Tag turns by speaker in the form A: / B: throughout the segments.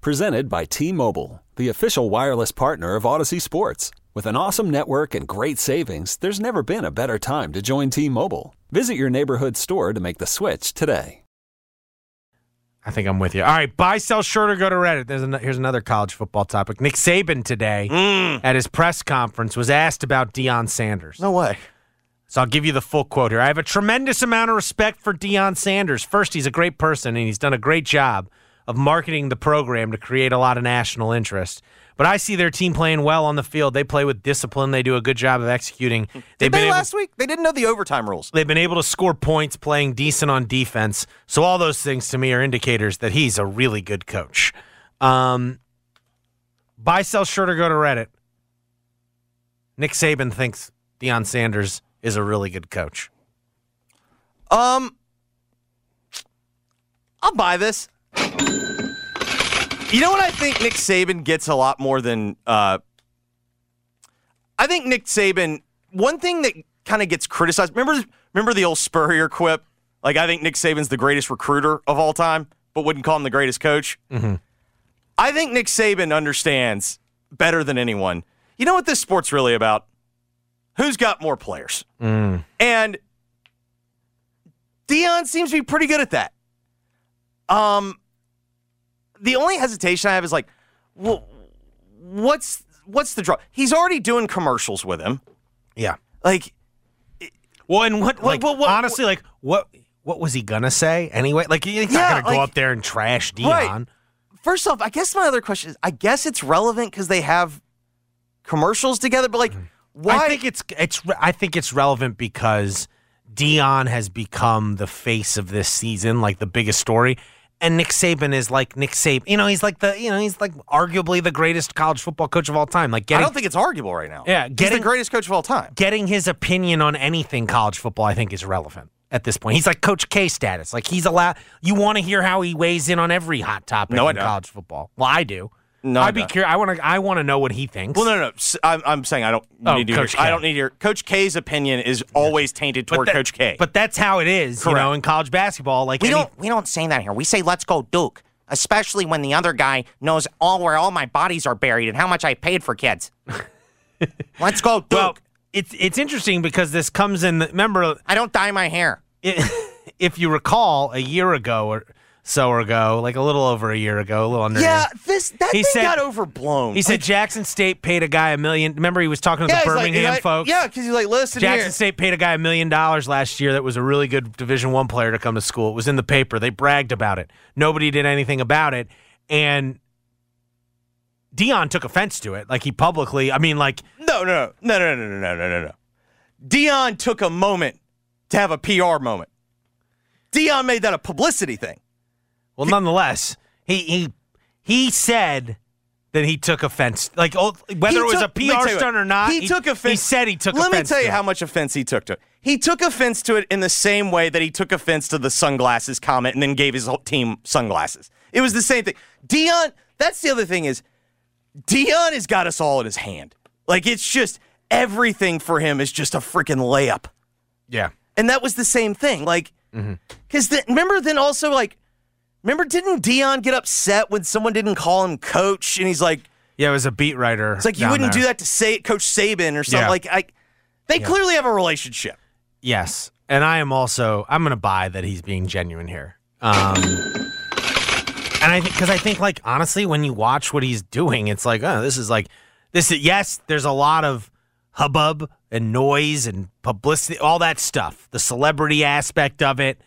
A: Presented by T Mobile, the official wireless partner of Audacy Sports. With an awesome network and great savings, there's never been a better time to join T Mobile. Visit your neighborhood store to make the switch today.
B: I think I'm with you. All right, buy, sell, short, or go to Reddit. There's an, here's another college football topic. Nick Saban today mm. at his press conference was asked about Deion Sanders.
C: No way.
B: So I'll give you the full quote here. I have a tremendous amount of respect for Deion Sanders. First, he's a great person and he's done a great job of marketing the program to create a lot of national interest. But I see their team playing well on the field. They play with discipline. They do a good job of executing. They've
C: they
B: been able,
C: last week? They didn't know the overtime rules.
B: they've been able to score points playing decent on defense. So all those things to me are indicators that he's a really good coach. Um, buy, sell, short, or go to Reddit. Nick Saban thinks Deion Sanders is a really good coach.
C: Um, I'll buy this. You know what I think Nick Saban gets a lot more than uh I think Nick Saban one thing that kind of gets criticized. Remember remember the old Spurrier quip? Like I think Nick Saban's the greatest recruiter of all time, but wouldn't call him the greatest coach. I think Nick Saban understands better than anyone. You know what this sport's really about? Who's got more players? And Deion seems to be pretty good at that. Um, the only hesitation I have is like, well, what's what's the draw? He's already doing commercials with him.
B: Yeah.
C: Like,
B: Well, and what, like,
C: what- what-
B: honestly, like, what, what was he gonna say anyway? Like, he's not
C: Yeah,
B: gonna go
C: like-
B: up there and trash Deion.
C: Right. first off, I guess my other question is, I guess it's relevant because they have commercials together, but like, mm-hmm. why?
B: I think it's it's I think it's relevant because Deion has become the face of this season, like the biggest story. And Nick Saban is like Nick Saban. You know, he's like the you know he's like arguably the greatest college football coach of all time. Like
C: I don't think it's arguable right now.
B: Yeah,
C: he's
B: getting-
C: the greatest coach of all time.
B: getting his opinion on anything college football, I think, is relevant at this point. He's like Coach K status. Like he's allowed. You want to hear how he weighs in on every hot topic
C: No,
B: in college football. Well, I do.
C: No, I
B: I'd be curious. I want to. I want to know what he thinks.
C: Well, no, no, no. I'm, I'm saying I don't
B: Oh,
C: need to
B: Coach.
C: I
B: K.
C: don't need your. Coach K's opinion is always tainted toward
B: that-
C: Coach K.
B: But that's how it is, you know,
C: Correct.
B: in college basketball. Like
D: We
B: any-
D: don't we don't say that here. We say let's go Duke, especially when the other guy knows all where all my bodies are buried and how much I paid for kids. let's go Duke.
B: Well, it's it's interesting because this comes in. The, remember,
D: I don't dye my hair.
B: it, if you recall, a year ago or so ago, like a little over a year ago, a little under.
C: yeah, this that
B: He
C: thing
B: said-
C: got overblown.
B: He said
C: Like,
B: Jackson State paid a guy a million. Remember, he was talking to
C: yeah,
B: the
C: like-
B: Birmingham
C: like-
B: folks.
C: Yeah, because he's like, listen
B: Jackson
C: here.
B: State paid a guy a million dollars last year. That was a really good Division One player to come to school. It was in the paper. They bragged about it. Nobody did anything about it, and Deion took offense to it. Like he publicly. I mean, like
C: No, no, no, no, no, no, no, no, no, no. Deion took a moment to have a PR moment. Deion made that a publicity thing.
B: Well, nonetheless, he he he said that he took offense. Like oh, whether
C: He
B: it was
C: took-
B: a
C: let me
B: PR
C: tell you
B: stunt
C: what,
B: or not,
C: He, took offense.
B: He said he took. Offense.
C: Let
B: offense
C: me tell you
B: to
C: how much offense he took to it. He took offense to it in the same way that he took offense to the sunglasses comment and then gave his whole team sunglasses. It was the same thing. Deion. That's the other thing is Deion has got us all in his hand. Like it's just everything for him is just a freaking layup.
B: Yeah.
C: And that was the same thing. Like,
B: Mm-hmm.
C: because remember then also like, remember didn't Deion get upset when someone didn't call him coach and he's like,
B: Yeah, it was a beat writer.
C: it's like you wouldn't
B: there.
C: do that to say Coach Saban or something.
B: Yeah.
C: Like I, they clearly have a relationship.
B: Yes, and I am also. I'm going to buy that he's being genuine here. Um, and I think because I think like honestly, when you watch what he's doing, it's like, oh, this is like this. Is, yes, there's a lot of hubbub and noise and publicity, all that stuff, the celebrity aspect of it.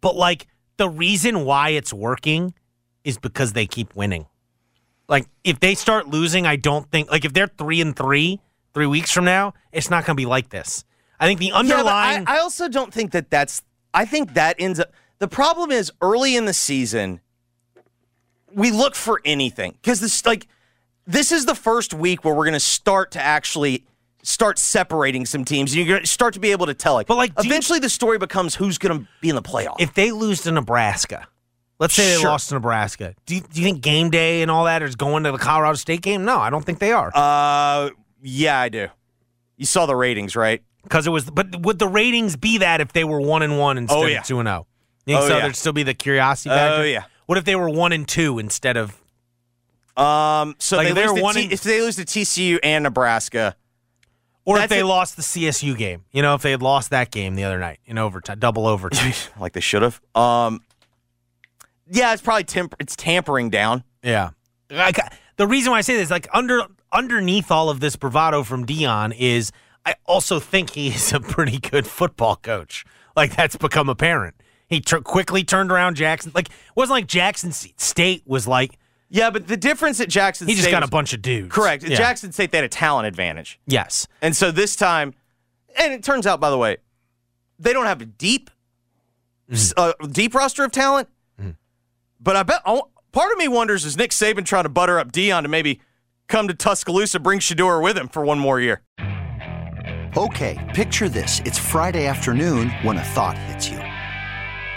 B: But like the reason why it's working is because they keep winning. Like if they start losing, I don't think like if they're three and three three weeks from now, it's not going to be like this. I think the
C: Yeah,
B: underlying.
C: I, I also don't think that that's. I think that ends up. The problem is early in the season. we look for anything because this like this is the first week where we're going to start to actually start separating some teams. And you're going to start to be able to tell. Like,
B: But, like, do you-
C: eventually, the story becomes who's going to be in the playoff.
B: If they lose to Nebraska, let's say they lost to Nebraska, do you, do you think game day and all that is going to the Colorado State game? No, I don't think they are.
C: uh, yeah, I do. You saw the ratings, right?
B: Because it was, but would the ratings be that if they were one and one instead
C: Oh, yeah.
B: of two and zero? You think
C: Oh,
B: so?
C: yeah.
B: There'd still be the curiosity
C: Oh,
B: factor.
C: yeah.
B: What if they were one and two instead of?
C: Um, so
B: Like,
C: they
B: they
C: lose
B: one
C: T-
B: in-
C: if they lose to TCU and Nebraska,
B: Or if they
C: it.
B: lost the CSU game, you know, if they had lost that game the other night in overtime, double overtime.
C: like they should have. Um, yeah, it's probably temp- it's tampering down.
B: yeah, like the reason why I say this, like under underneath all of this bravado from Deion, is I also think he is a pretty good football coach. Like that's become apparent. He tur quickly turned around Jackson. Like it wasn't like Jackson State was like
C: Yeah, but the difference at Jackson
B: he just
C: State
B: got a bunch of dudes.
C: correct. At
B: Yeah.
C: Jackson State, they had a talent advantage,
B: Yes.
C: and so this time, and it turns out, by the way, they don't have a deep, s- uh, deep roster of talent. But I bet oh, part of me wonders is Nick Saban trying to butter up Deion to maybe come to Tuscaloosa, bring Shedeur with him for one more year.
E: Okay, picture this. It's Friday afternoon when a thought hits you.